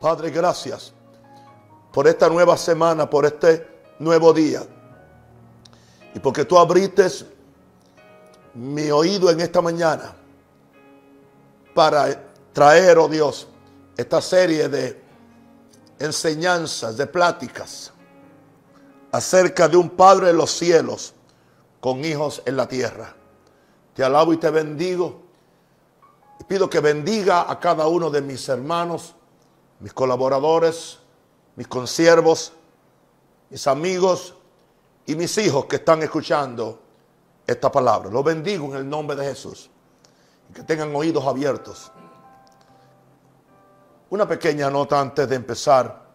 Padre, gracias por esta nueva semana, por este nuevo día. Y porque tú abriste mi oído en esta mañana para traer, oh Dios, esta serie de enseñanzas, de pláticas acerca de un Padre en los cielos con hijos en la tierra. Te alabo y te bendigo. Pido que bendiga a cada uno de mis hermanos, mis colaboradores, mis consiervos, mis amigos y mis hijos que están escuchando esta palabra. Los bendigo en el nombre de Jesús. Que tengan oídos abiertos. Una pequeña nota antes de empezar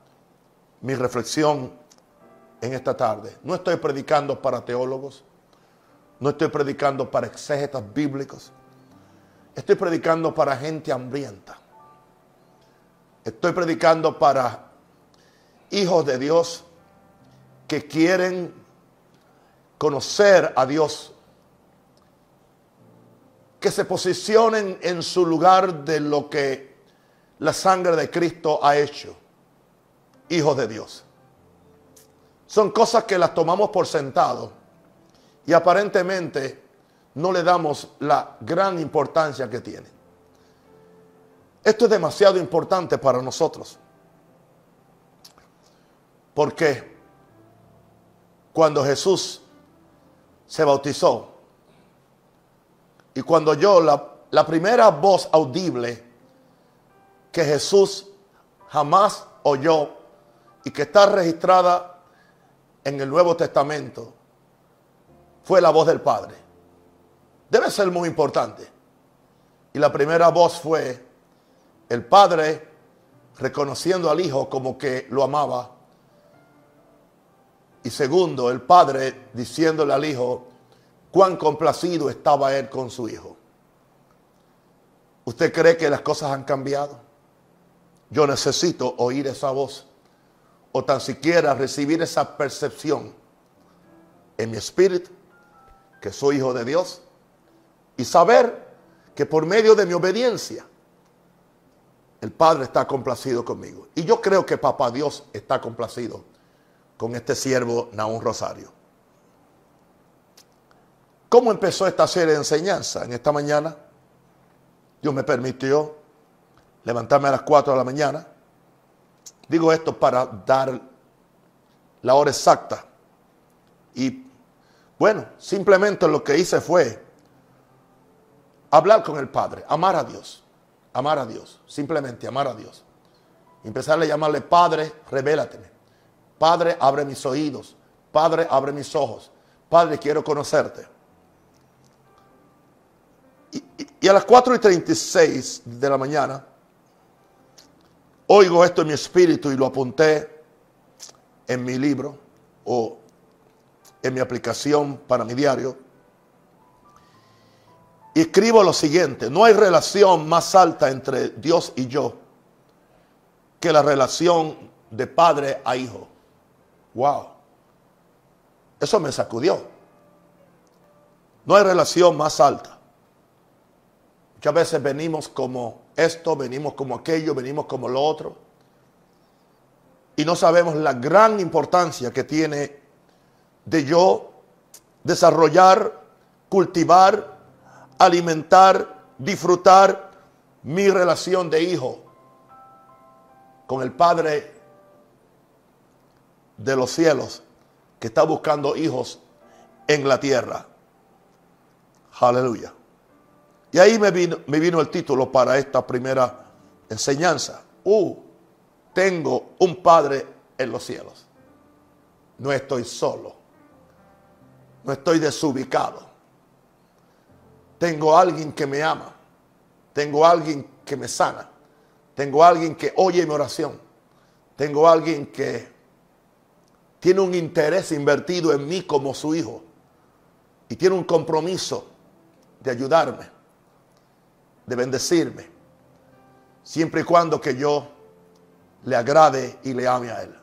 mi reflexión en esta tarde. No estoy predicando para teólogos. No estoy predicando para exégetas bíblicos. Estoy predicando para gente hambrienta. Estoy predicando para hijos de Dios que quieren conocer a Dios, que se posicionen en su lugar de lo que la sangre de Cristo ha hecho, hijos de Dios. Son cosas que las tomamos por sentado y aparentemente no le damos la gran importancia que tiene. Esto es demasiado importante para nosotros. Porque cuando Jesús se bautizó y cuando yo la, la primera voz audible que Jesús jamás oyó y que está registrada en el Nuevo Testamento fue la voz del Padre. Debe ser muy importante. Y la primera voz fue el Padre reconociendo al Hijo como que lo amaba y segundo, el padre diciéndole al hijo cuán complacido estaba él con su hijo. ¿Usted cree que las cosas han cambiado? Yo necesito oír esa voz o tan siquiera recibir esa percepción en mi espíritu que soy hijo de Dios y saber que por medio de mi obediencia el Padre está complacido conmigo. Y yo creo que Papá Dios está complacido con este siervo Naún Rosario. ¿Cómo empezó esta serie de enseñanza? En esta mañana, Dios me permitió levantarme a las 4 de la mañana. Digo esto para dar la hora exacta. Y bueno, simplemente lo que hice fue hablar con el Padre, amar a Dios, amar a Dios, simplemente amar a Dios. Empezarle a llamarle Padre, revélateme. Padre, abre mis oídos. Padre, abre mis ojos. Padre, quiero conocerte. Y, a las 4 y 36 de la mañana, oigo esto en mi espíritu y lo apunté en mi libro o en mi aplicación para mi diario. Y escribo lo siguiente, no hay relación más alta entre Dios y yo que la relación de padre a hijo. Wow. Eso me sacudió. No hay relación más alta. Muchas veces venimos como esto, venimos como aquello, venimos como lo otro. Y no sabemos la gran importancia que tiene de yo desarrollar, cultivar, alimentar, disfrutar mi relación de hijo con el Padre de los cielos que está buscando hijos en la tierra. Aleluya. Y ahí me vino, me vino el título para esta primera enseñanza. Uh, tengo un Padre en los cielos. No estoy solo. No estoy desubicado. Tengo alguien que me ama. Tengo alguien que me sana. Tengo alguien que oye mi oración. Tengo alguien que tiene un interés invertido en mí como su hijo y tiene un compromiso de ayudarme, de bendecirme, siempre y cuando que yo le agrade y le ame a él.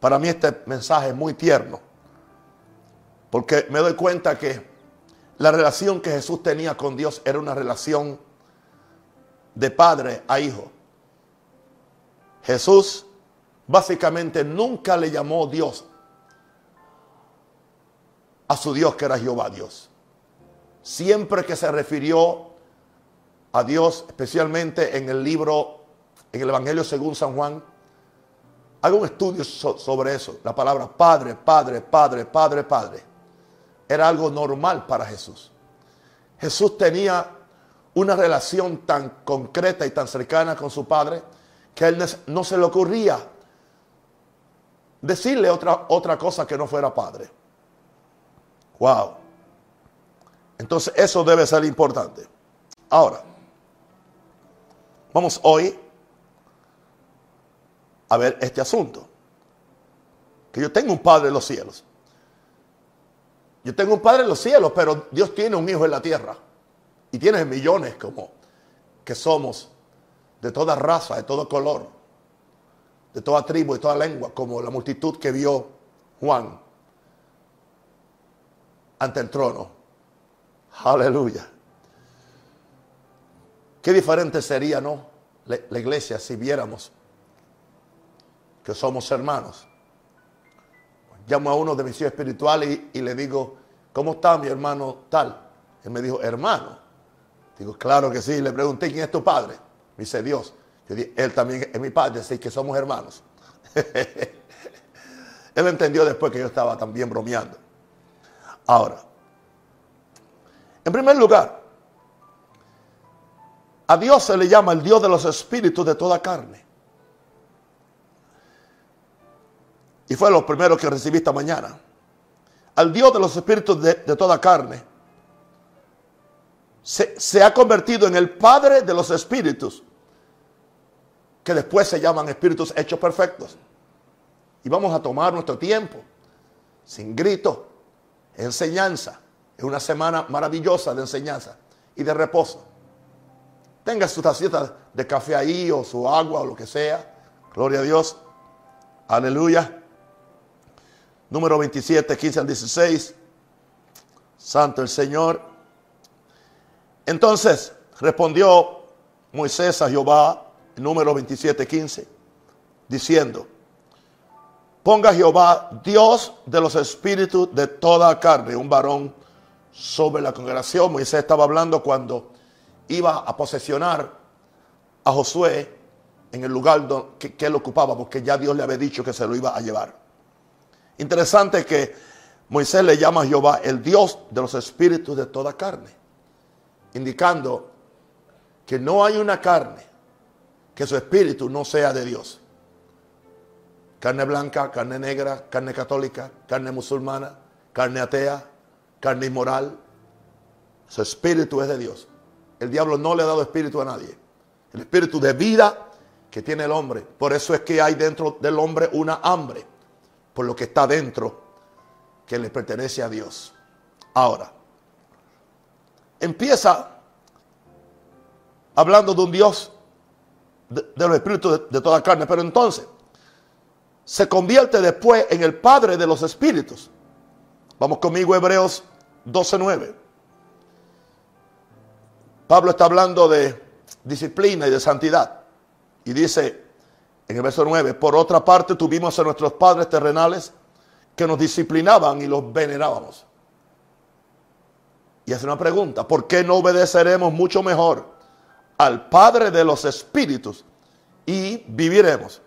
Para mí este mensaje es muy tierno, porque me doy cuenta que la relación que Jesús tenía con Dios era una relación de padre a hijo. Jesús básicamente nunca le llamó Dios a su Dios que era Jehová Dios. Siempre que se refirió a Dios, especialmente en el libro, en el Evangelio según San Juan, haga un estudio sobre eso. La palabra Padre, Padre, Padre, Padre, Padre. Era algo normal para Jesús. Jesús tenía una relación tan concreta y tan cercana con su Padre que a él no se le ocurría decirle otra, otra cosa que no fuera Padre. Wow. Entonces eso debe ser importante. Ahora, vamos hoy a ver este asunto. Que yo tengo un Padre en los cielos. Yo tengo un Padre en los cielos, pero Dios tiene un Hijo en la tierra. Y tiene millones como que somos de toda raza, de todo color, de toda tribu, de toda lengua, como la multitud que vio Juan ante el trono. Aleluya. Qué diferente sería, ¿no? La, iglesia si viéramos que somos hermanos. Llamo a uno de mis hijos espirituales y, le digo, ¿cómo está mi hermano tal? Él me dijo, hermano. Digo, claro que sí. Le pregunté, ¿quién es tu padre? Me dice, Dios. Yo dije, él también es mi padre, así que somos hermanos. él entendió después que yo estaba también bromeando. Ahora, en primer lugar, a Dios se le llama el Dios de los espíritus de toda carne. Y fue lo primero que recibí esta mañana. Al Dios de los espíritus de, toda carne. Se, se ha convertido en el Padre de los espíritus. Que después se llaman espíritus hechos perfectos. Y vamos a tomar nuestro tiempo. Sin grito. Enseñanza es una semana maravillosa de enseñanza y de reposo. Tenga su tacita de café ahí o su agua o lo que sea. Gloria a Dios. Aleluya. Número 27, 15 al 16. Santo el Señor. Entonces respondió Moisés a Jehová, número 27, 15, diciendo, ponga Jehová, Dios de los espíritus de toda carne, un varón sobre la congregación. Moisés estaba hablando cuando iba a posesionar a Josué en el lugar que, que, él ocupaba, porque ya Dios le había dicho que se lo iba a llevar. Interesante que Moisés le llama a Jehová el Dios de los espíritus de toda carne, indicando que no hay una carne que su espíritu no sea de Dios. Carne blanca, carne negra, carne católica, carne musulmana, carne atea, carne inmoral. Su espíritu es de Dios. El diablo no le ha dado espíritu a nadie. El espíritu de vida que tiene el hombre. Por eso es que hay dentro del hombre una hambre. Por lo que está dentro que le pertenece a Dios. Ahora, empieza hablando de un Dios de, los espíritus de, de toda carne. Pero entonces se convierte después en el Padre de los espíritus. Vamos conmigo, Hebreos 12.9. Pablo está hablando de disciplina y de santidad. Y dice en el verso 9, por otra parte tuvimos a nuestros padres terrenales que nos disciplinaban y los venerábamos. Y hace una pregunta, ¿por qué no obedeceremos mucho mejor al Padre de los Espíritus y viviremos?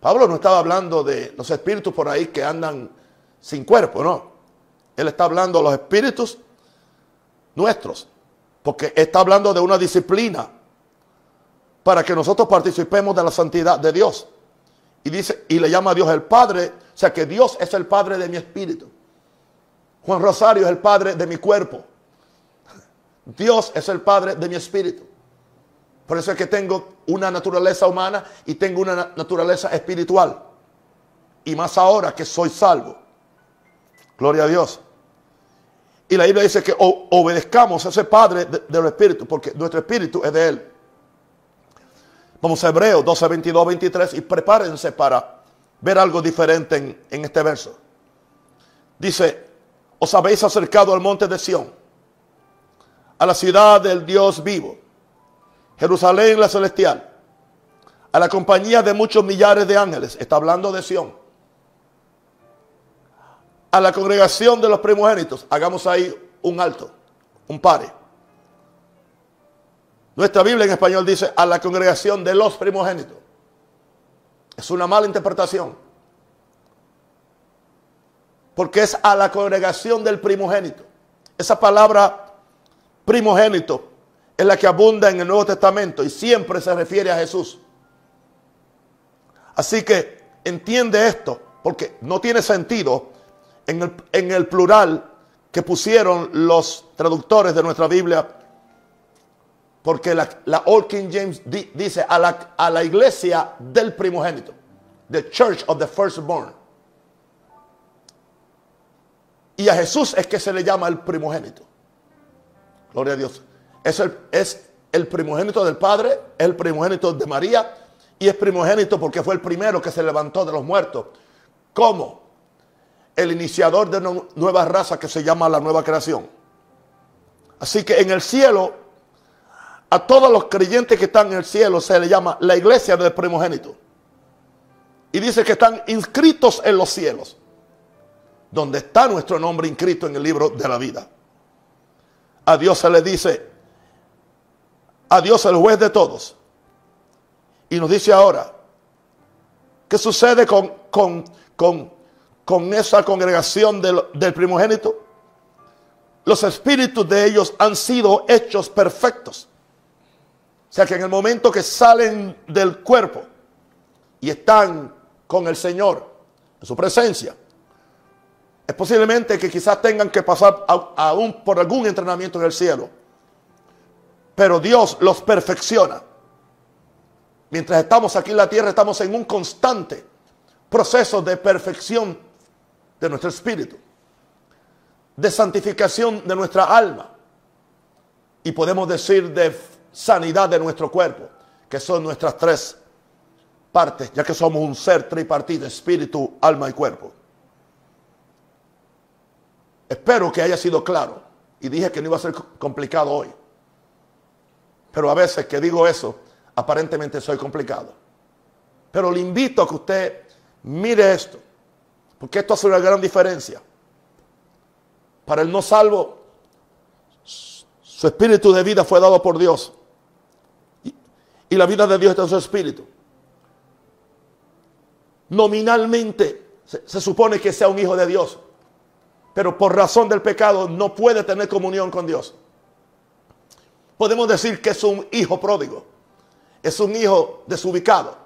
Pablo no estaba hablando de los espíritus por ahí que andan sin cuerpo, no. Él está hablando de los espíritus nuestros, porque está hablando de una disciplina para que nosotros participemos de la santidad de Dios. Y dice, y le llama a Dios el Padre, o sea que Dios es el Padre de mi espíritu. Juan Rosario es el Padre de mi cuerpo. Dios es el Padre de mi espíritu. Por eso es que tengo una naturaleza humana y tengo una naturaleza espiritual. Y más ahora que soy salvo. Gloria a Dios. Y la Biblia dice que obedezcamos a ese Padre de, los Espíritus, porque nuestro espíritu es de Él. Vamos a Hebreos 12, 22, 23 y prepárense para ver algo diferente en, en este verso. Dice, os habéis acercado al monte de Sión, a la ciudad del Dios vivo, Jerusalén la celestial, a la compañía de muchos millares de ángeles, está hablando de Sión, a la congregación de los primogénitos, hagamos ahí un alto, un pare. Nuestra Biblia en español dice a la congregación de los primogénitos. Es una mala interpretación. Porque es a la congregación del primogénito. Esa palabra primogénito es la que abunda en el Nuevo Testamento y siempre se refiere a Jesús. Así que entiende esto, porque no tiene sentido en el, plural que pusieron los traductores de nuestra Biblia, porque la, Old King James dice a la, a la iglesia del primogénito, the church of the firstborn. Y a Jesús es que se le llama el primogénito. Gloria a Dios. Es el, es el primogénito del Padre, es el primogénito de María y es primogénito porque fue el primero que se levantó de los muertos. ¿Cómo? El iniciador de una nueva raza que se llama la nueva creación. Así que en el cielo, a todos los creyentes que están en el cielo se le llama la iglesia del primogénito. Y dice que están inscritos en los cielos, donde está nuestro nombre inscrito en el libro de la vida. A Dios se le dice, a Dios el juez de todos. Y nos dice ahora, ¿qué sucede con, con, con, con esa congregación del, del primogénito? Los espíritus de ellos han sido hechos perfectos. Sea que en el momento que salen del cuerpo y están con el Señor en su presencia, es posiblemente que quizás tengan que pasar aún por algún entrenamiento en el cielo. Pero Dios los perfecciona. Mientras estamos aquí en la tierra, estamos en un constante proceso de perfección de nuestro espíritu, de santificación de nuestra alma y podemos decir de sanidad de nuestro cuerpo, que son nuestras tres partes, ya que somos un ser tripartito, espíritu, alma y cuerpo. Espero que haya sido claro y dije que no iba a ser complicado hoy. Pero a veces que digo eso, aparentemente soy complicado. Pero le invito a que usted mire esto, porque esto hace una gran diferencia. Para el no salvo, su espíritu de vida fue dado por Dios. Y, la vida de Dios está en su espíritu. Nominalmente se supone que sea un hijo de Dios, pero por razón del pecado no puede tener comunión con Dios. Podemos decir que es un hijo pródigo es un hijo desubicado.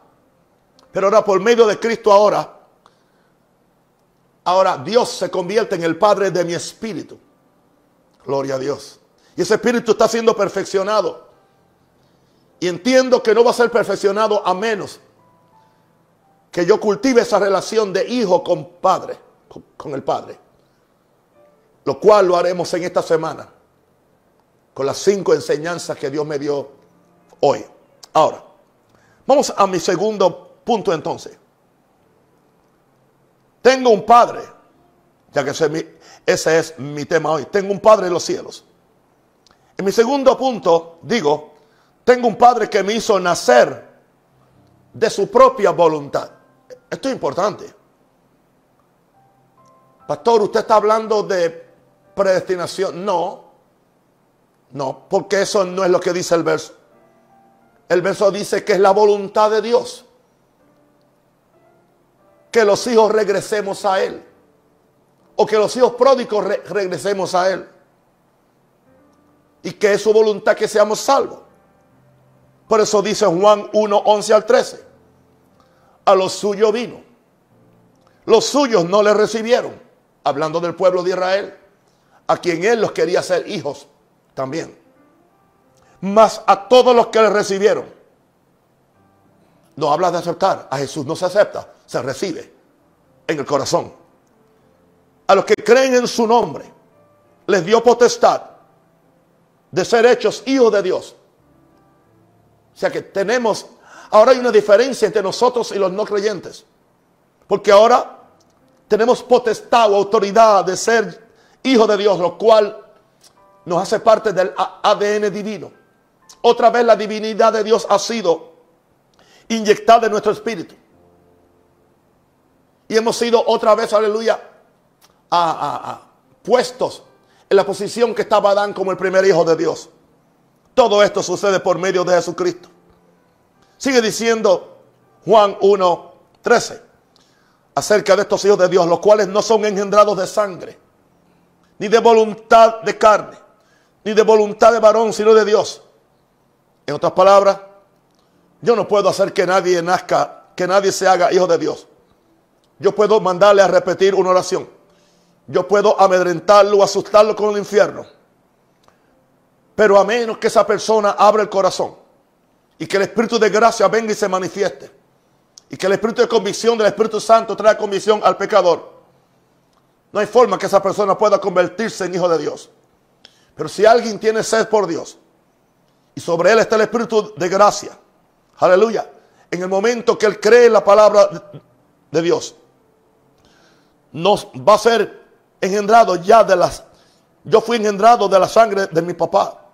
Pero ahora por medio de Cristo ahora, ahora Dios se convierte en el Padre de mi espíritu. Gloria a Dios. Y ese espíritu está siendo perfeccionado. Y entiendo que no va a ser perfeccionado a menos que yo cultive esa relación de hijo con padre, con, el Padre. Lo cual lo haremos en esta semana, con las cinco enseñanzas que Dios me dio hoy. Ahora, vamos a mi segundo punto entonces. Tengo un padre, ya que ese, es mi tema hoy. Tengo un padre en los cielos. En mi segundo punto, digo, tengo un padre que me hizo nacer de su propia voluntad. Esto es importante. Pastor, usted está hablando de predestinación. No, no, porque eso no es lo que dice el verso. El verso dice que es la voluntad de Dios. Que los hijos regresemos a Él. O que los hijos pródigos regresemos a Él. Y que es su voluntad que seamos salvos. Por eso dice Juan 1, 11 al 13. A los suyos vino. Los suyos no le recibieron. Hablando del pueblo de Israel. A quien Él los quería ser hijos también más a todos los que le recibieron. No habla de aceptar. A Jesús no se acepta, se recibe en el corazón. A los que creen en su nombre, les dio potestad de ser hechos hijos de Dios. O sea que tenemos, ahora hay una diferencia entre nosotros y los no creyentes. Porque ahora tenemos potestad o autoridad de ser hijos de Dios, lo cual nos hace parte del ADN divino. Otra vez la divinidad de Dios ha sido inyectada en nuestro espíritu. Y hemos sido otra vez, aleluya, a, puestos en la posición que estaba Adán como el primer hijo de Dios. Todo esto sucede por medio de Jesucristo. Sigue diciendo Juan 1, 13 acerca de estos hijos de Dios, los cuales no son engendrados de sangre, ni de voluntad de carne, ni de voluntad de varón, sino de Dios. En otras palabras, yo no puedo hacer que nadie nazca, que nadie se haga hijo de Dios. Yo puedo mandarle a repetir una oración. Yo puedo amedrentarlo asustarlo con el infierno. Pero a menos que esa persona abra el corazón y que el Espíritu de gracia venga y se manifieste. Y que el Espíritu de convicción del Espíritu Santo traiga convicción al pecador. No hay forma que esa persona pueda convertirse en hijo de Dios. Pero si alguien tiene sed por Dios y sobre él está el Espíritu de gracia, aleluya, en el momento que él cree en la palabra de Dios, nos va a ser engendrado ya de las... Yo fui engendrado de la sangre de mi papá,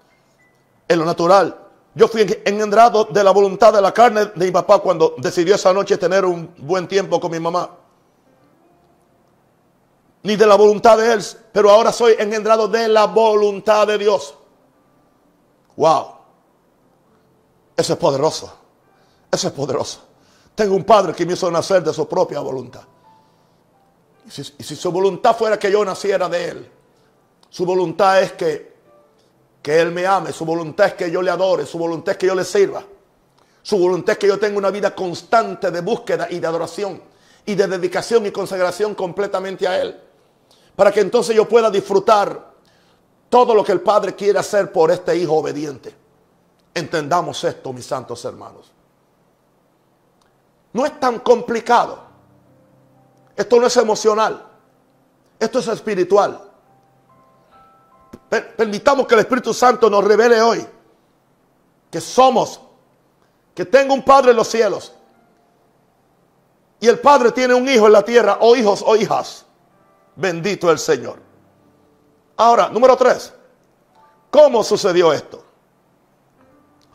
en lo natural. Yo fui engendrado de la voluntad de la carne de mi papá cuando decidió esa noche tener un buen tiempo con mi mamá. Ni de la voluntad de él, pero ahora soy engendrado de la voluntad de Dios. Wow. Eso es poderoso. Eso es poderoso. Tengo un padre que me hizo nacer de su propia voluntad. Y si, su voluntad fuera que yo naciera de Él, su voluntad es que, que Él me ame, su voluntad es que yo le adore, su voluntad es que yo le sirva. Su voluntad es que yo tenga una vida constante de búsqueda y de adoración y de dedicación y consagración completamente a Él. Para que entonces yo pueda disfrutar todo lo que el Padre quiere hacer por este Hijo obediente. Entendamos esto, mis santos hermanos. No es tan complicado. Esto no es emocional. Esto es espiritual. Permitamos que el Espíritu Santo nos revele hoy que somos, que tengo un Padre en los cielos. Y el Padre tiene un hijo en la tierra, o hijos o hijas. Bendito el Señor. Ahora, número tres. ¿Cómo sucedió esto?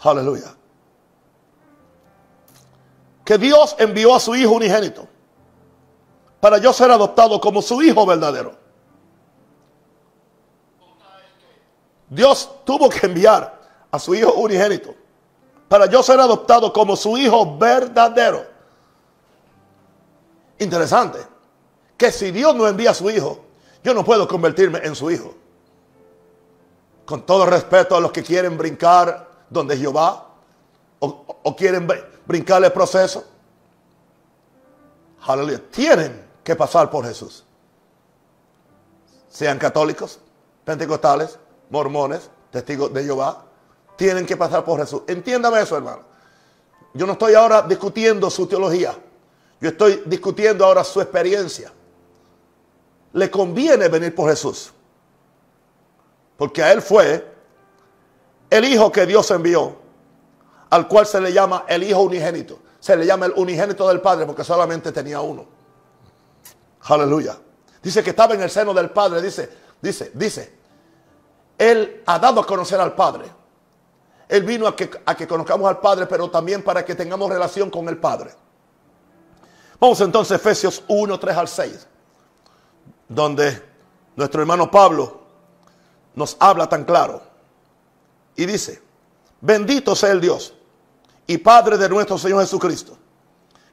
Aleluya. Que Dios envió a su Hijo unigénito para yo ser adoptado como su hijo verdadero. Dios tuvo que enviar a su hijo unigénito para yo ser adoptado como su hijo verdadero. Interesante, que si Dios no envía a su hijo, yo no puedo convertirme en su hijo. Con todo respeto a los que quieren brincar donde Jehová o, o quieren brincar el proceso. Aleluya. Tienen que pasar por Jesús. Sean católicos, pentecostales, mormones, testigos de Jehová, tienen que pasar por Jesús. Entiéndame eso, hermano. Yo no estoy ahora discutiendo su teología. Yo estoy discutiendo ahora su experiencia. Le conviene venir por Jesús. Porque a Él fue el Hijo que Dios envió, al cual se le llama el Hijo unigénito. Se le llama el unigénito del Padre porque solamente tenía uno. Aleluya. Dice que estaba en el seno del Padre. Dice, dice, dice. Él ha dado a conocer al Padre. Él vino a que, a que conozcamos al Padre, pero también para que tengamos relación con el Padre. Vamos entonces a Efesios 1, 3 al 6, donde nuestro hermano Pablo nos habla tan claro. Y dice, bendito sea el Dios y Padre de nuestro Señor Jesucristo,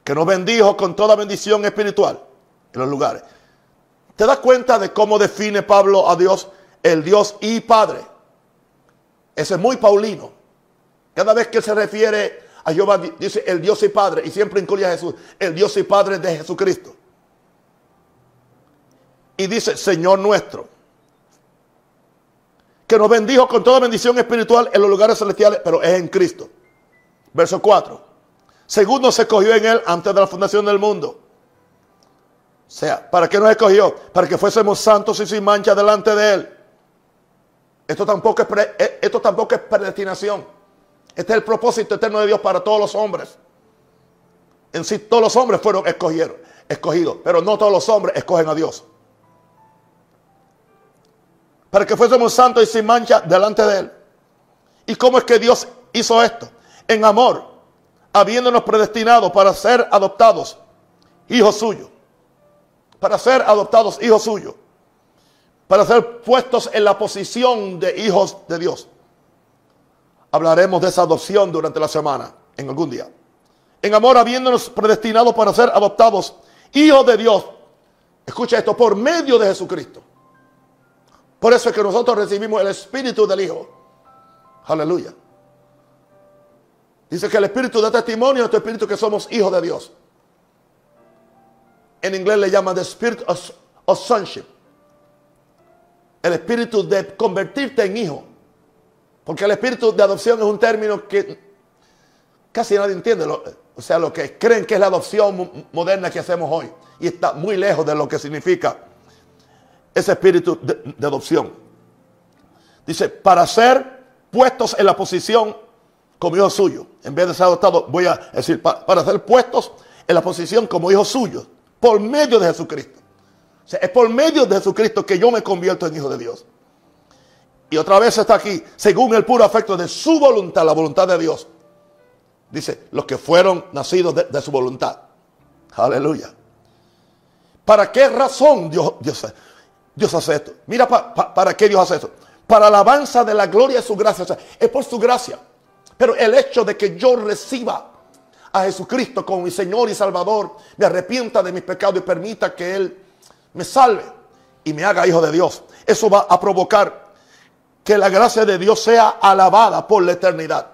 que nos bendijo con toda bendición espiritual en los lugares. ¿Te das cuenta de cómo define Pablo a Dios el Dios y Padre? Ese es muy paulino. Cada vez que se refiere a Jehová dice el Dios y Padre y siempre incluye a Jesús, el Dios y Padre de Jesucristo. Y dice, Señor nuestro, que nos bendijo con toda bendición espiritual en los lugares celestiales, pero es en Cristo. Verso 4. Segundo se cogió en él antes de la fundación del mundo o sea, ¿para qué nos escogió? Para que fuésemos santos y sin mancha delante de Él. Esto tampoco es, eh, esto tampoco es predestinación. Este es el propósito eterno de Dios para todos los hombres. En sí, todos los hombres fueron escogidos, escogidos, pero no todos los hombres escogen a Dios. Para que fuésemos santos y sin mancha delante de Él. ¿Y cómo es que Dios hizo esto? En amor. habiéndonos predestinado para ser adoptados hijos suyos, para ser adoptados hijos suyos, para ser puestos en la posición de hijos de Dios. Hablaremos de esa adopción durante la semana, en algún día. En amor, habiéndonos predestinado para ser adoptados hijos de Dios. Escucha esto, por medio de Jesucristo. Por eso es que nosotros recibimos el espíritu del Hijo. Aleluya. Dice que el espíritu da testimonio a nuestro espíritu que somos hijos de Dios. En inglés le llama the spirit of, sonship. El espíritu de convertirte en hijo. Porque el espíritu de adopción es un término que casi nadie entiende. o sea, lo que creen que es la adopción moderna que hacemos hoy. Y está muy lejos de lo que significa ese espíritu de, adopción. Dice, para ser puestos en la posición como hijos suyos. En vez de ser adoptados, voy a decir, para, ser puestos en la posición como hijos suyos. Por medio de Jesucristo. Es por medio de Jesucristo que yo me convierto en hijo de Dios. Y otra vez está aquí, según el puro afecto de su voluntad, la voluntad de Dios. Dice, los que fueron nacidos de, su voluntad. Aleluya. ¿Para qué razón Dios, Dios, hace esto. Mira para qué Dios hace esto. Para alabanza de la gloria de su gracia. Es por su gracia. Pero el hecho de que yo reciba a Jesucristo como mi Señor y Salvador, me arrepienta de mis pecados y permita que Él me salve y me haga hijo de Dios. Eso va a provocar que la gracia de Dios sea alabada por la eternidad.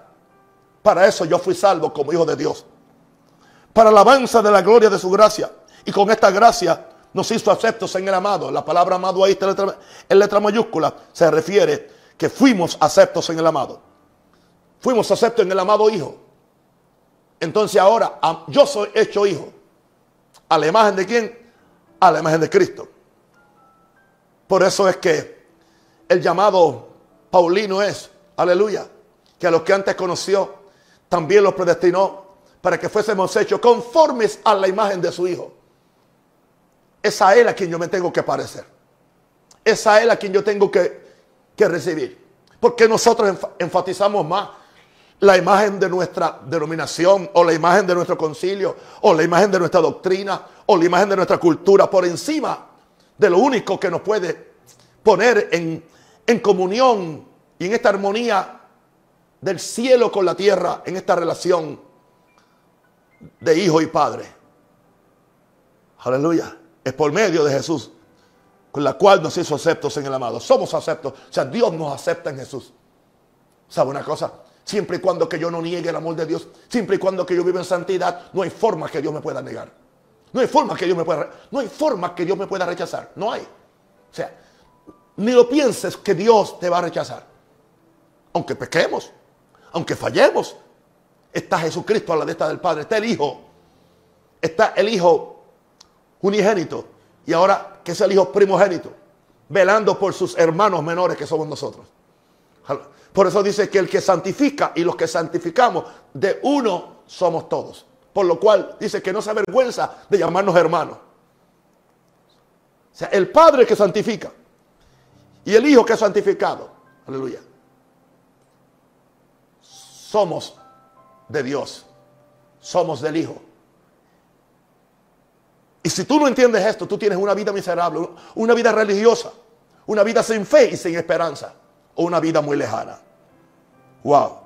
Para eso yo fui salvo como hijo de Dios. Para alabanza de la gloria de su gracia. Y con esta gracia nos hizo aceptos en el amado. La palabra amado ahí está en letra, mayúscula. Se refiere que fuimos aceptos en el amado. Fuimos aceptos en el amado Hijo. Entonces ahora yo soy hecho hijo. ¿A la imagen de quién? A la imagen de Cristo. Por eso es que el llamado Paulino es, aleluya, que a los que antes conoció, también los predestinó para que fuésemos hechos conformes a la imagen de su Hijo es a Él a quien yo me tengo que parecer. Es a Él a quien yo tengo que, recibir. Porque nosotros enfatizamos más la imagen de nuestra denominación o la imagen de nuestro concilio o la imagen de nuestra doctrina o la imagen de nuestra cultura por encima de lo único que nos puede poner en, en comunión y en esta armonía del cielo con la tierra, en esta relación de hijo y padre. Aleluya es por medio de Jesús, con la cual nos hizo aceptos en el amado. Somos aceptos, o sea, Dios nos acepta en Jesús. ¿Sabe una cosa? Siempre y cuando que yo no niegue el amor de Dios, siempre y cuando que yo viva en santidad, no hay forma que Dios me pueda negar. No hay forma que Dios me pueda, no hay forma que Dios me pueda rechazar. No hay. O sea, ni lo pienses que Dios te va a rechazar. Aunque pequemos, aunque fallemos, está Jesucristo a la derecha del Padre, está el Hijo, está el Hijo unigénito y ahora que es el hijo primogénito, velando por sus hermanos menores que somos nosotros. Por eso dice que el que santifica y los que santificamos, de uno somos todos. Por lo cual dice que no se avergüenza de llamarnos hermanos. O sea, el Padre que santifica y el Hijo que es santificado. Aleluya. Somos de Dios. Somos del Hijo. Y si tú no entiendes esto, tú tienes una vida miserable, una vida religiosa, una vida sin fe y sin esperanza, o una vida muy lejana. Wow.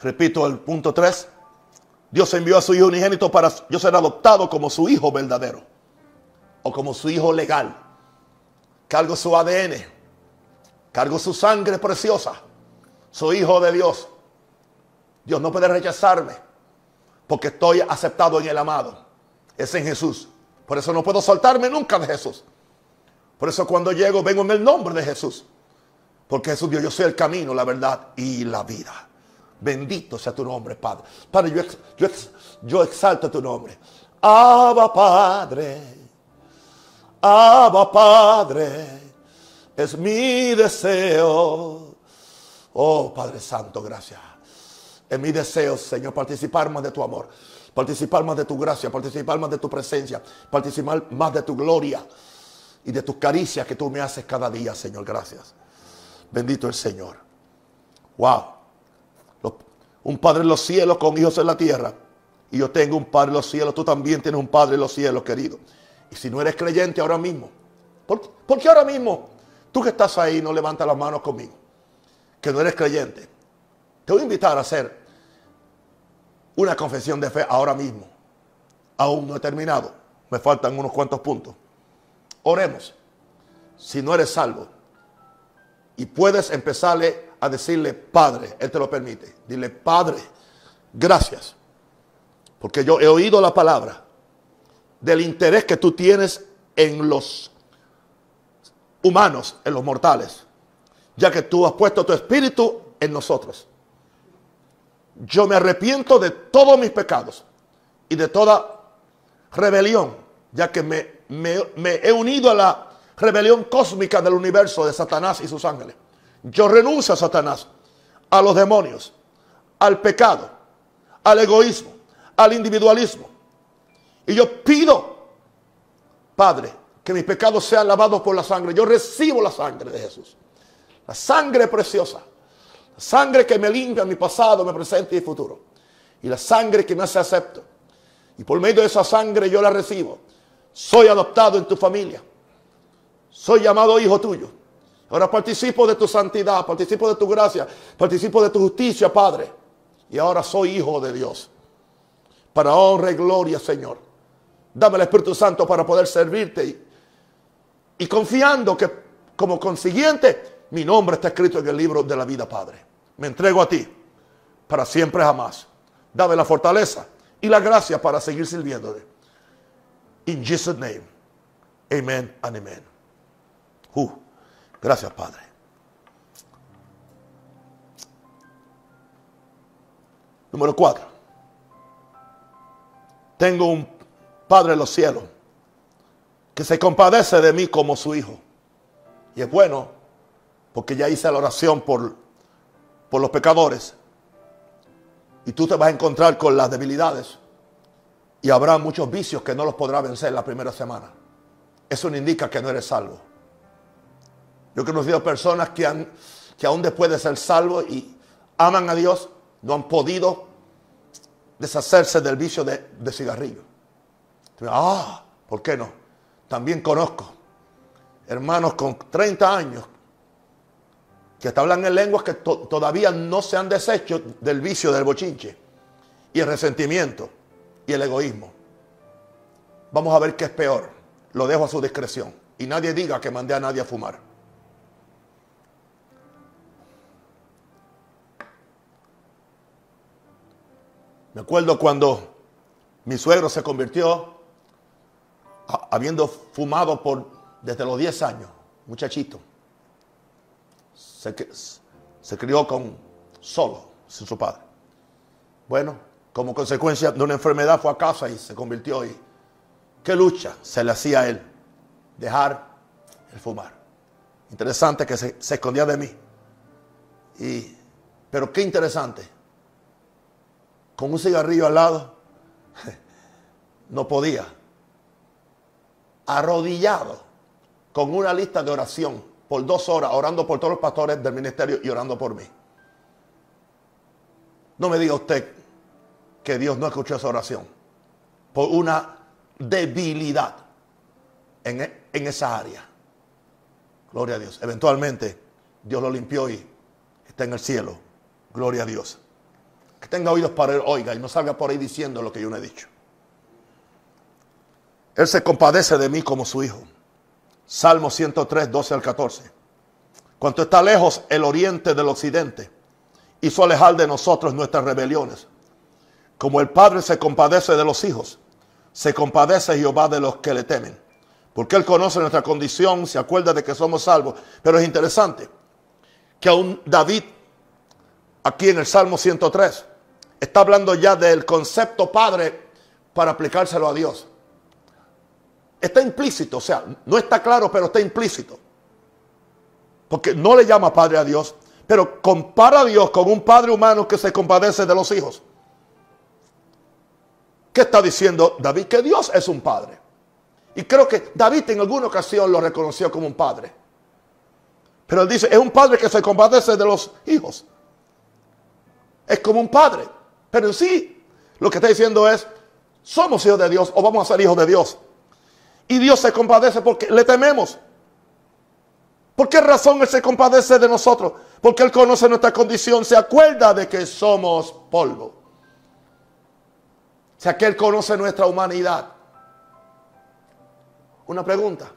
Repito el punto 3. Dios envió a su Hijo unigénito para yo ser adoptado como su Hijo verdadero, o como su Hijo legal. Cargo su ADN, cargo su sangre preciosa, soy Hijo de Dios. Dios no puede rechazarme, porque estoy aceptado en el amado es en Jesús. Por eso no puedo soltarme nunca de Jesús. Por eso cuando llego vengo en el nombre de Jesús. Porque Jesús dijo, yo soy el camino, la verdad y la vida. Bendito sea tu nombre, Padre. Padre, yo, yo, exalto tu nombre. Abba Padre. Abba Padre. Es mi deseo. Oh Padre Santo, gracias. Es mi deseo, Señor, participar más de tu amor participar más de tu gracia, participar más de tu presencia, participar más de tu gloria y de tus caricias que tú me haces cada día, Señor. Gracias. Bendito el Señor. Wow. un Padre en los cielos con hijos en la tierra. Y yo tengo un Padre en los cielos, tú también tienes un Padre en los cielos, querido. Y si no eres creyente ahora mismo, ¿por, qué ahora mismo tú que estás ahí no levantas las manos conmigo? Que no eres creyente. Te voy a invitar a hacer una confesión de fe ahora mismo. Aún no he terminado. Me faltan unos cuantos puntos. Oremos. Si no eres salvo y puedes empezarle a decirle, Padre, Él te lo permite. Dile, Padre, gracias. Porque yo he oído la palabra del interés que tú tienes en los humanos, en los mortales, ya que tú has puesto tu espíritu en nosotros. Yo me arrepiento de todos mis pecados y de toda rebelión, ya que me, me he unido a la rebelión cósmica del universo de Satanás y sus ángeles. Yo renuncio a Satanás, a los demonios, al pecado, al egoísmo, al individualismo. Y yo pido, Padre, que mis pecados sean lavados por la sangre. Yo recibo la sangre de Jesús. La sangre preciosa. La sangre que me limpia mi pasado, mi presente y futuro. Y la sangre que me hace acepto. Y por medio de esa sangre yo la recibo. Soy adoptado en tu familia. Soy llamado hijo tuyo. Ahora participo de tu santidad, participo de tu gracia, participo de tu justicia, Padre. Y ahora soy hijo de Dios. Para honra y gloria, Señor. Dame el Espíritu Santo para poder servirte. Y, confiando que como consiguiente, mi nombre está escrito en el libro de la vida, Padre. Me entrego a ti para siempre jamás. Dame la fortaleza y la gracia para seguir sirviéndole. In Jesus' name. Amen and amen. Uh, gracias, Padre. Número cuatro. Tengo un Padre en los cielos que se compadece de mí como su hijo. Y es bueno porque ya hice la oración por, por los pecadores. Y tú te vas a encontrar con las debilidades. Y habrá muchos vicios que no los podrá vencer la primera semana. Eso no indica que no eres salvo. Yo he conocido personas que, han, que aún después de ser salvos y aman a Dios, no han podido deshacerse del vicio de, cigarrillo. Ah, ¿por qué no? También conozco hermanos con 30 años que hasta hablan en lenguas que todavía no se han deshecho del vicio del bochinche y el resentimiento y el egoísmo. Vamos a ver qué es peor. Lo dejo a su discreción. Y nadie diga que mandé a nadie a fumar. Me acuerdo cuando mi suegro se convirtió, habiendo fumado por desde los 10 años, muchachito. Se, crió con solo, sin su padre. Bueno, como consecuencia de una enfermedad fue a casa y se convirtió y qué lucha se le hacía a él dejar el fumar. Interesante que se, se escondía de mí. Y, pero qué interesante con un cigarrillo al lado, no podía. Arrodillado, con una lista de oración, por dos horas, orando por todos los pastores del ministerio y orando por mí. No me diga usted que Dios no escuchó esa oración, por una debilidad en, en esa área. Gloria a Dios. Eventualmente Dios lo limpió y está en el cielo. Gloria a Dios. Que tenga oídos para él, oiga, y no salga por ahí diciendo lo que yo no he dicho. Él se compadece de mí como su hijo. Salmo 103, 12 al 14. Cuanto está lejos el oriente del occidente, hizo alejar de nosotros nuestras rebeliones. Como el Padre se compadece de los hijos, se compadece Jehová de los que le temen. Porque Él conoce nuestra condición, se acuerda de que somos salvos. Pero es interesante que aún David, aquí en el Salmo 103, está hablando ya del concepto padre para aplicárselo a Dios. Está implícito, o sea, no está claro, pero está implícito. Porque no le llama padre a Dios, pero compara a Dios con un padre humano que se compadece de los hijos. ¿Qué está diciendo David? Que Dios es un padre. Y creo que David en alguna ocasión lo reconoció como un padre. Pero él dice, es un padre que se compadece de los hijos. es como un padre. Pero en sí, lo que está diciendo es, somos hijos de Dios o vamos a ser hijos de Dios. Y Dios se compadece porque le tememos. ¿Por qué razón Él se compadece de nosotros? Porque Él conoce nuestra condición, se acuerda de que somos polvo. O sea que Él conoce nuestra humanidad. Una pregunta.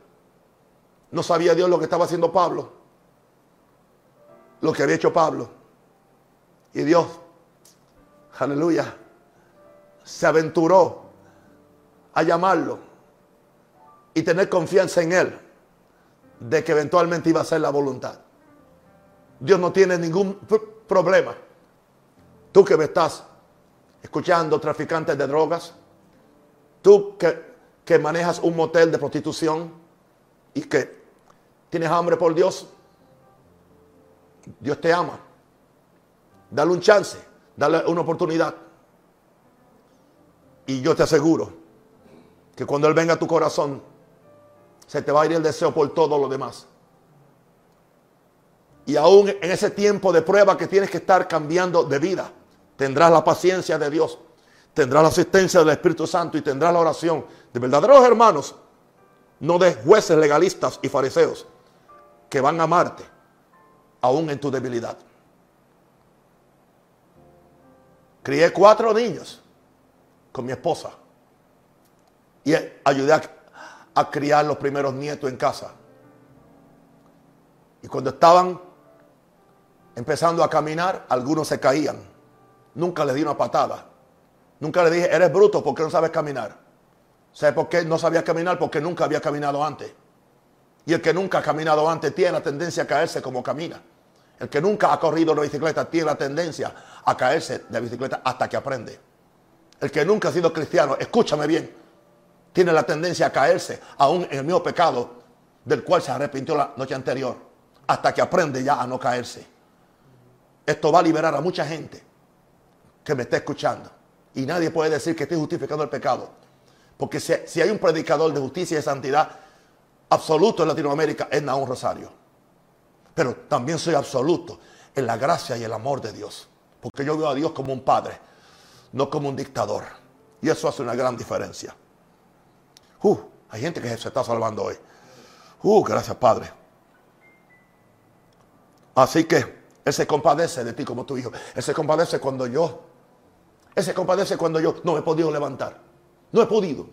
¿No sabía Dios lo que estaba haciendo Pablo? Lo que había hecho Pablo. Y Dios, aleluya, se aventuró a llamarlo y tener confianza en Él de que eventualmente iba a ser la voluntad. Dios no tiene ningún problema. Tú que me estás escuchando, traficantes de drogas, tú que, que manejas un motel de prostitución y que tienes hambre por Dios, Dios te ama. Dale un chance, dale una oportunidad. Y yo te aseguro que cuando Él venga a tu corazón, se te va a ir el deseo por todo lo demás. Y aún en ese tiempo de prueba que tienes que estar cambiando de vida, tendrás la paciencia de Dios, tendrás la asistencia del Espíritu Santo y tendrás la oración de verdaderos hermanos, no de jueces legalistas y fariseos que van a amarte aún en tu debilidad. Crié cuatro niños con mi esposa y ayudé a criar los primeros nietos en casa. Y cuando estaban empezando a caminar, algunos se caían. Nunca les di una patada. Nunca le dije, eres bruto porque no sabes caminar. ¿Sabes por qué no sabía caminar? Porque nunca había caminado antes. Y el que nunca ha caminado antes tiene la tendencia a caerse como camina. El que nunca ha corrido la bicicleta tiene la tendencia a caerse de la bicicleta hasta que aprende. El que nunca ha sido cristiano, escúchame bien, tiene la tendencia a caerse aún en el mismo pecado del cual se arrepintió la noche anterior, hasta que aprende ya a no caerse. Esto va a liberar a mucha gente que me está escuchando. Y nadie puede decir que estoy justificando el pecado. Porque si, hay un predicador de justicia y de santidad absoluto en Latinoamérica, es Naúm Rosario. Pero también soy absoluto en la gracia y el amor de Dios. Porque yo veo a Dios como un padre, no como un dictador. Y eso hace una gran diferencia. Uh, hay gente que se está salvando hoy. Uh, gracias Padre. Así que Él se compadece de ti como tu hijo. Él se compadece cuando yo, Él se compadece cuando yo no he podido levantar. No he podido.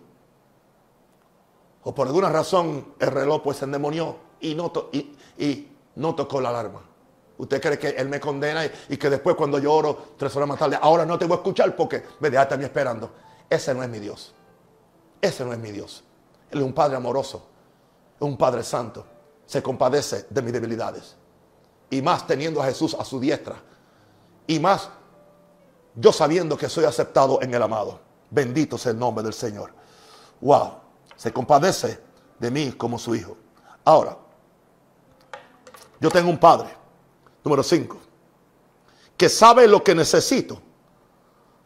O por alguna razón el reloj pues se endemonió y no, y, no tocó la alarma. Usted cree que Él me condena y, que después cuando yo oro tres horas más tarde, ahora no te voy a escuchar porque me dejaste a mí esperando. Ese no es mi Dios. Ese no es mi Dios. Él es un Padre amoroso, es un Padre santo. Se compadece de mis debilidades. Y más teniendo a Jesús a su diestra. Y más yo sabiendo que soy aceptado en el amado. Bendito sea el nombre del Señor. Wow. Se compadece de mí como su hijo. Ahora, yo tengo un padre, número 5, que sabe lo que necesito,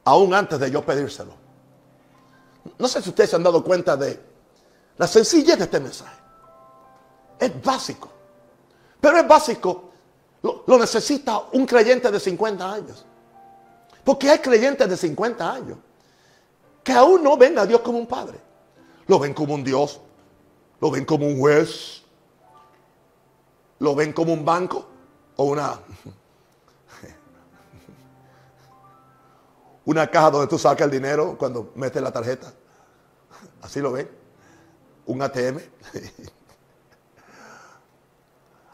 aún antes de yo pedírselo. No sé si ustedes se han dado cuenta de la sencillez de este mensaje. Es básico. Pero es básico. Lo, necesita un creyente de 50 años. Porque hay creyentes de 50 años que aún no ven a Dios como un padre. Lo ven como un Dios. Lo ven como un juez. Lo ven como un banco o una una caja donde tú sacas el dinero cuando metes la tarjeta. Así lo ven. Un ATM.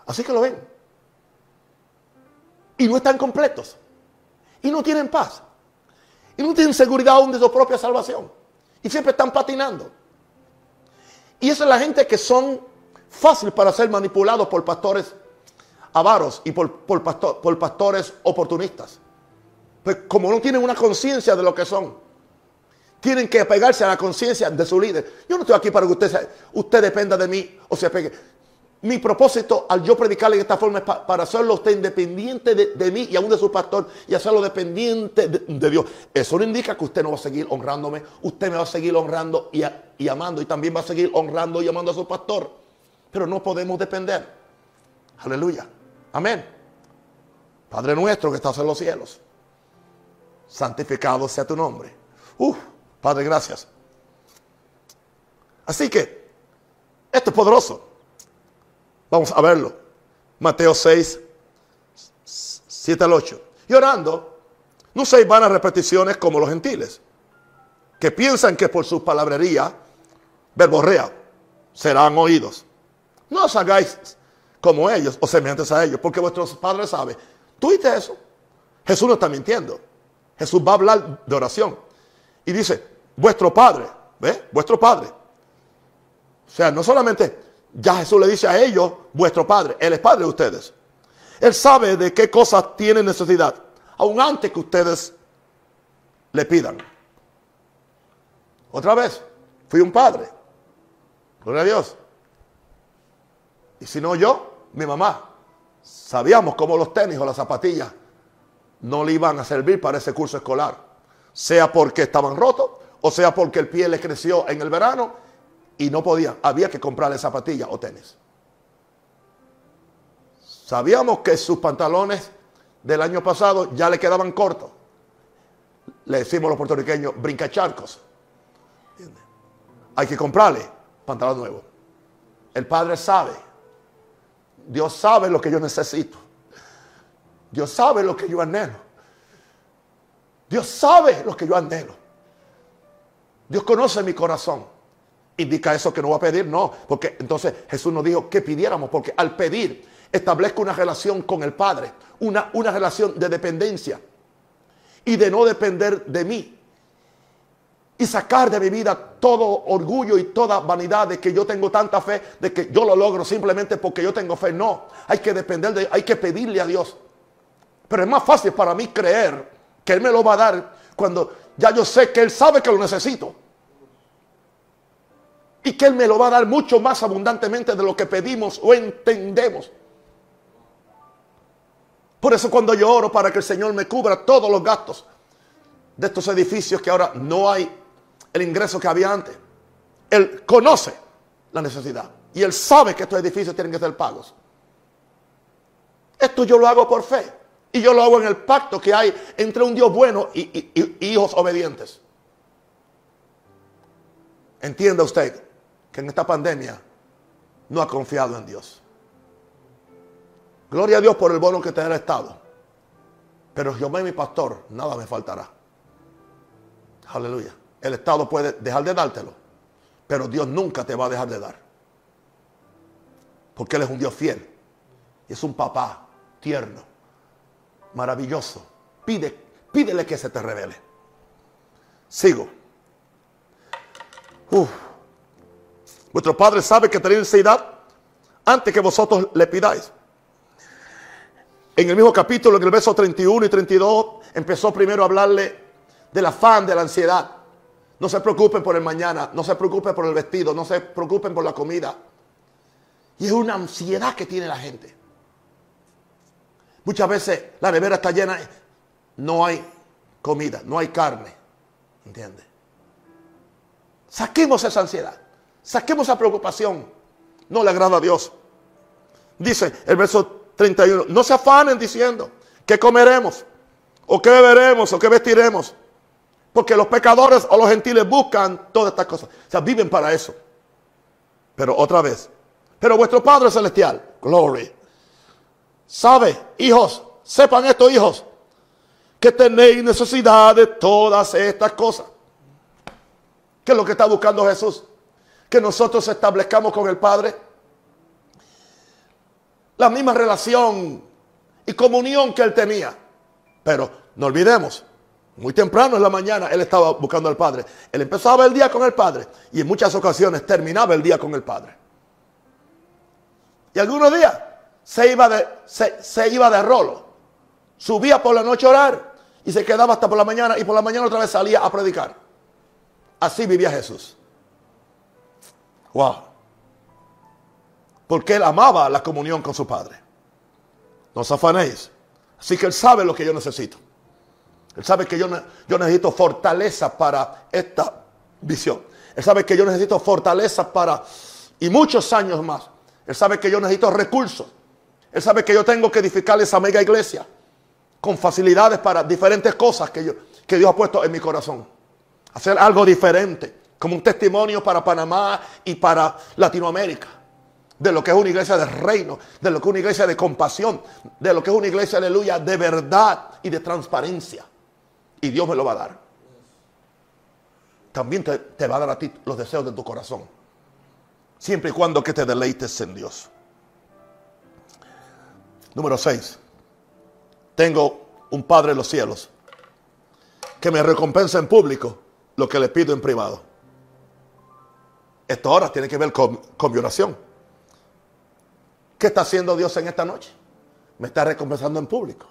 Así que lo ven. Y no están completos. Y no tienen paz. Y no tienen seguridad aún de su propia salvación. Y siempre están patinando. Y esa es la gente que son fáciles para ser manipulados por pastores avaros y por, por, por pastores oportunistas. Pues como no tienen una conciencia de lo que son, tienen que apegarse a la conciencia de su líder. Yo no estoy aquí para que usted, usted dependa de mí o se apegue. Mi propósito al yo predicarle de esta forma es para hacerlo usted independiente de, mí y aún de su pastor y hacerlo dependiente de, Dios. Eso no indica que usted no va a seguir honrándome. Usted me va a seguir honrando y, y amando y también va a seguir honrando y amando a su pastor. Pero no podemos depender. Aleluya. Amén. Padre nuestro que estás en los cielos santificado sea tu nombre. Uf, Padre, gracias. Así que, esto es poderoso. Vamos a verlo. Mateo 6, 7 al 8. Y orando, no se van a repeticiones como los gentiles, que piensan que por su palabrería, verborrea, serán oídos. No os hagáis como ellos o semejantes a ellos, porque vuestros padres saben. ¿Tú viste eso? Jesús no está mintiendo. Jesús va a hablar de oración. Y dice, vuestro padre, ¿ve? Vuestro padre. O sea, no solamente ya Jesús le dice a ellos, vuestro padre, Él es padre de ustedes. Él sabe de qué cosas tienen necesidad, aun antes que ustedes le pidan. Otra vez, fui un padre. Gloria a Dios. Y si no yo, mi mamá. Sabíamos cómo los tenis o las zapatillas no le iban a servir para ese curso escolar. Sea porque estaban rotos o sea porque el pie le creció en el verano y no podía. Había que comprarle zapatillas o tenis. Sabíamos que sus pantalones del año pasado ya le quedaban cortos. Le decimos los puertorriqueños brincacharcos. Hay que comprarle pantalón nuevo. El Padre sabe. Dios sabe lo que yo necesito. Dios sabe lo que yo anhelo. Dios sabe lo que yo anhelo. Dios conoce mi corazón. ¿Indica eso que no va a pedir? No, porque entonces Jesús nos dijo que pidiéramos, porque al pedir establezco una relación con el Padre, una, una relación de dependencia y de no depender de mí. Y sacar de mi vida todo orgullo y toda vanidad de que yo tengo tanta fe, de que yo lo logro simplemente porque yo tengo fe. No, hay que depender de, hay que pedirle a Dios. Pero es más fácil para mí creer que Él me lo va a dar cuando ya yo sé que Él sabe que lo necesito. Y que Él me lo va a dar mucho más abundantemente de lo que pedimos o entendemos. Por eso cuando yo oro para que el Señor me cubra todos los gastos de estos edificios que ahora no hay el ingreso que había antes. Él conoce la necesidad. Y Él sabe que estos edificios tienen que ser pagos. Esto yo lo hago por fe. Y yo lo hago en el pacto que hay entre un Dios bueno y, hijos obedientes. Entienda usted que en esta pandemia no ha confiado en Dios. Gloria a Dios por el bono que te el Estado. Pero Jehová mi pastor, nada me faltará. Aleluya. El Estado puede dejar de dártelo, pero Dios nunca te va a dejar de dar. Porque Él es un Dios fiel. Y es un papá tierno, maravilloso. Pide, pídele que se te revele. Sigo. Uf. Vuestro Padre sabe que tenéis necesidad antes que vosotros le pidáis. En el mismo capítulo, en el verso 31 y 32, empezó primero a hablarle del afán, de la ansiedad. No se preocupen por el mañana, no se preocupen por el vestido, no se preocupen por la comida. Y es una ansiedad que tiene la gente. Muchas veces la nevera está llena, no hay comida, no hay carne. ¿Entiendes? Saquemos esa ansiedad, saquemos esa preocupación. No le agrada a Dios. Dice el verso 31. No se afanen diciendo que comeremos, o que beberemos, o que vestiremos. Porque los pecadores o los gentiles buscan todas estas cosas. O sea, viven para eso. Pero otra vez. Pero vuestro Padre Celestial, gloria, sabe, hijos, sepan esto, hijos, que tenéis necesidad de todas estas cosas. ¿Qué es lo que está buscando Jesús? Que nosotros establezcamos con el Padre la misma relación y comunión que él tenía. Pero no olvidemos, muy temprano en la mañana él estaba buscando al Padre. Él empezaba el día con el Padre y en muchas ocasiones terminaba el día con el Padre. Y algunos días se iba de, se, iba de rolo. Subía por la noche a orar y se quedaba hasta por la mañana y por la mañana otra vez salía a predicar. Así vivía Jesús. Wow porque él amaba la comunión con su Padre. No os afanéis. Así que él sabe lo que yo necesito. Él sabe que yo, necesito fortaleza para esta visión. Él sabe que yo necesito fortaleza para, y muchos años más. Él sabe que yo necesito recursos. Él sabe que yo tengo que edificar esa mega iglesia con facilidades para diferentes cosas que, yo, que Dios ha puesto en mi corazón. Hacer algo diferente, como un testimonio para Panamá y para Latinoamérica. De lo que es una iglesia de reino, de lo que es una iglesia de compasión, de lo que es una iglesia, aleluya, de verdad y de transparencia. Y Dios me lo va a dar. También te, va a dar a ti los deseos de tu corazón. Siempre y cuando que te deleites en Dios. Número 6. Tengo un Padre en los cielos que me recompensa en público lo que le pido en privado. Esto ahora tiene que ver con, con mi oración. ¿Qué está haciendo Dios en esta noche? Me está recompensando en público.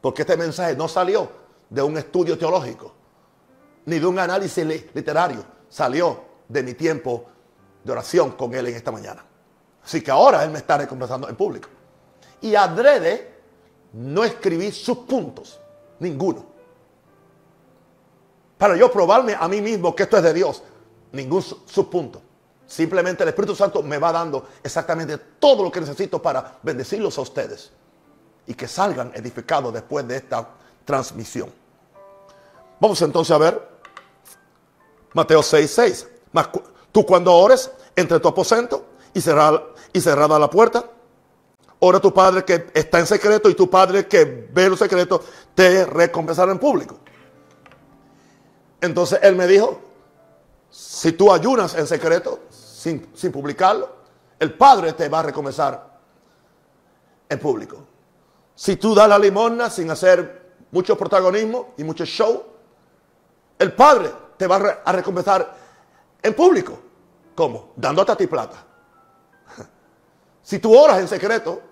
Porque este mensaje no salió de un estudio teológico, ni de un análisis literario. Salió de mi tiempo de oración con Él en esta mañana. Así que ahora Él me está recompensando en público. Y adrede no escribí sus puntos, ninguno. Para yo probarme a mí mismo que esto es de Dios, ningún subpunto. Simplemente el Espíritu Santo me va dando exactamente todo lo que necesito para bendecirlos a ustedes y que salgan edificados después de esta transmisión. Vamos entonces a ver Mateo 6, 6. Tú cuando ores, entre tu aposento y cerrada, y cerrada la puerta, ora tu Padre que está en secreto y tu Padre que ve los secretos te recompensará en público. Entonces él me dijo, si tú ayunas en secreto, sin, sin publicarlo, el Padre te va a recompensar en público. Si tú das la limosna sin hacer mucho protagonismo y mucho show, el Padre te va a recompensar en público. ¿Cómo? Dándote a ti plata. Si tú oras en secreto,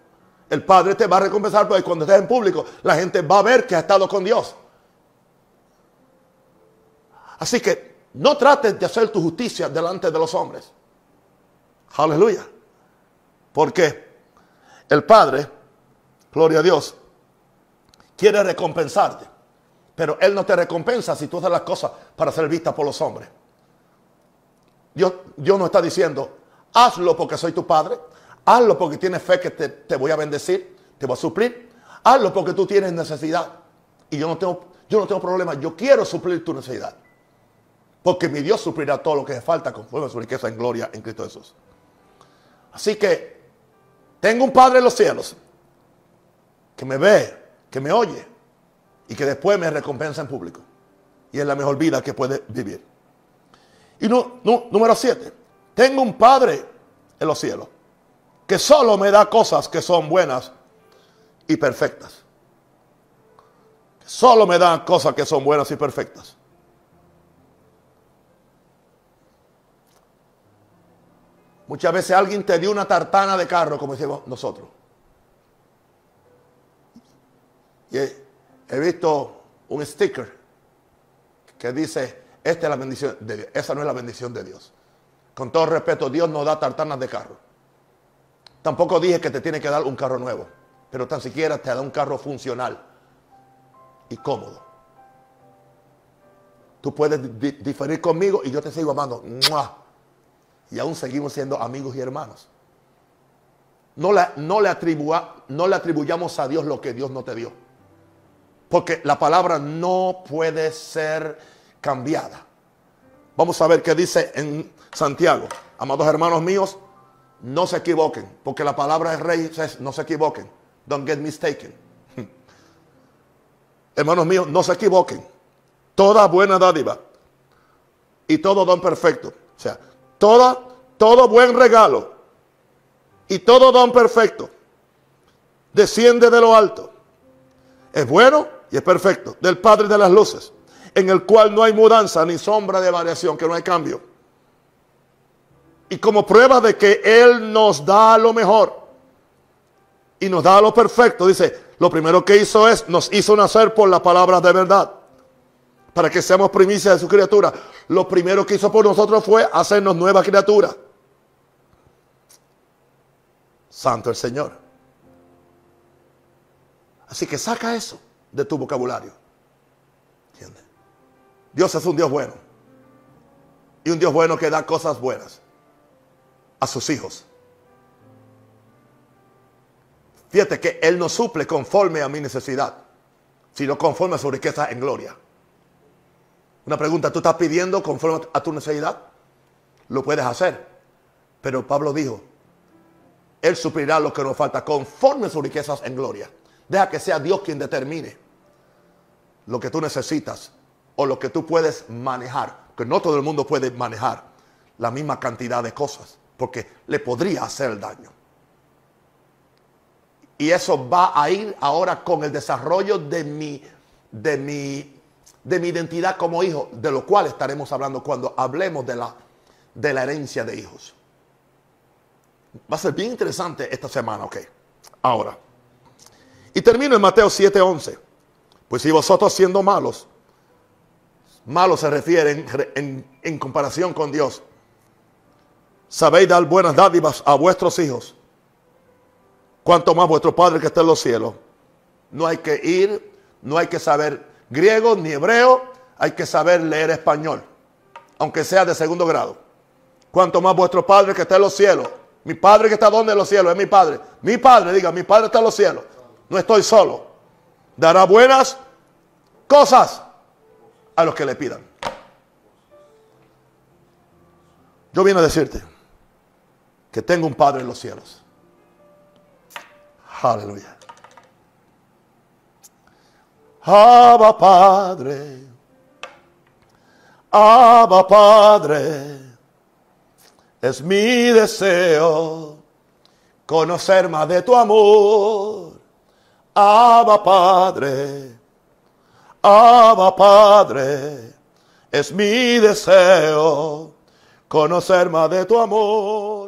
el Padre te va a recompensar porque cuando estés en público, la gente va a ver que has estado con Dios. Así que no trates de hacer tu justicia delante de los hombres. Aleluya. Porque el Padre, gloria a Dios, quiere recompensarte. Pero Él no te recompensa si tú haces las cosas para ser vista por los hombres. Dios, no está diciendo, hazlo porque soy tu padre, hazlo porque tienes fe que te, voy a bendecir, te voy a suplir, hazlo porque tú tienes necesidad. Y yo no tengo, yo no tengo problema, yo quiero suplir tu necesidad. Porque mi Dios suplirá todo lo que falta conforme a su riqueza en gloria en Cristo Jesús. Así que tengo un Padre en los cielos que me ve, que me oye y que después me recompensa en público. Y es la mejor vida que puede vivir. Y número siete, tengo un Padre en los cielos que solo me da cosas que son buenas y perfectas. Solo me da cosas que son buenas y perfectas. Muchas veces alguien te dio una tartana de carro, como decimos nosotros. He visto un sticker que dice, esta es la bendición de Dios. Esa no es la bendición de Dios. Con todo respeto, Dios no da tartanas de carro. Tampoco dije que te tiene que dar un carro nuevo, pero tan siquiera te da un carro funcional y cómodo. Tú puedes diferir conmigo y yo te sigo amando. Y aún seguimos siendo amigos y hermanos. No le, no, no le atribuyamos a Dios lo que Dios no te dio. Porque la palabra no puede ser cambiada. Vamos a ver qué dice en Santiago. Amados hermanos míos, no se equivoquen, porque la palabra de rey es no se equivoquen. Don't get mistaken. hermanos míos, no se equivoquen. Toda buena dádiva y todo don perfecto. O sea, toda, todo buen regalo y todo don perfecto desciende de lo alto. Es bueno y es perfecto, del Padre de las luces en el cual no hay mudanza ni sombra de variación, que no hay cambio. Y como prueba de que Él nos da lo mejor y nos da lo perfecto, dice, lo primero que hizo es, nos hizo nacer por la palabra de verdad, para que seamos primicias de su criatura. Lo primero que hizo por nosotros fue hacernos nueva criatura. Santo el Señor. Así que saca eso de tu vocabulario. Dios es un Dios bueno. Y un Dios bueno que da cosas buenas a sus hijos. Fíjate que Él no suple conforme a mi necesidad, sino conforme a su riqueza en gloria. Una pregunta, ¿tú estás pidiendo conforme a tu necesidad? Lo puedes hacer. Pero Pablo dijo, Él suplirá lo que nos falta conforme a sus riquezas en gloria. Deja que sea Dios quien determine lo que tú necesitas o lo que tú puedes manejar. Que no todo el mundo puede manejar la misma cantidad de cosas porque le podría hacer daño. Y eso va a ir ahora con el desarrollo de mi, de mi, de mi identidad como hijo, de lo cual estaremos hablando cuando hablemos de la, de la herencia de hijos. Va a ser bien interesante esta semana, ok. Ahora. Y termino en Mateo 7:11. Pues si vosotros siendo malos, malos se refieren en, comparación con Dios, sabéis dar buenas dádivas a vuestros hijos, cuanto más vuestro Padre que está en los cielos. No hay que ir, no hay que saber griego ni hebreo, hay que saber leer español, aunque sea de segundo grado. Cuanto más vuestro Padre que está en los cielos. Mi Padre que está donde en los cielos es mi Padre. Mi Padre, diga, mi Padre está en los cielos. No estoy solo. Dará buenas cosas a los que le pidan. Yo vine a decirte, que tengo un Padre en los cielos. Aleluya. Abba Padre. Abba Padre. Es mi deseo conocer más de tu amor. Abba Padre. Abba Padre. Es mi deseo conocer más de tu amor.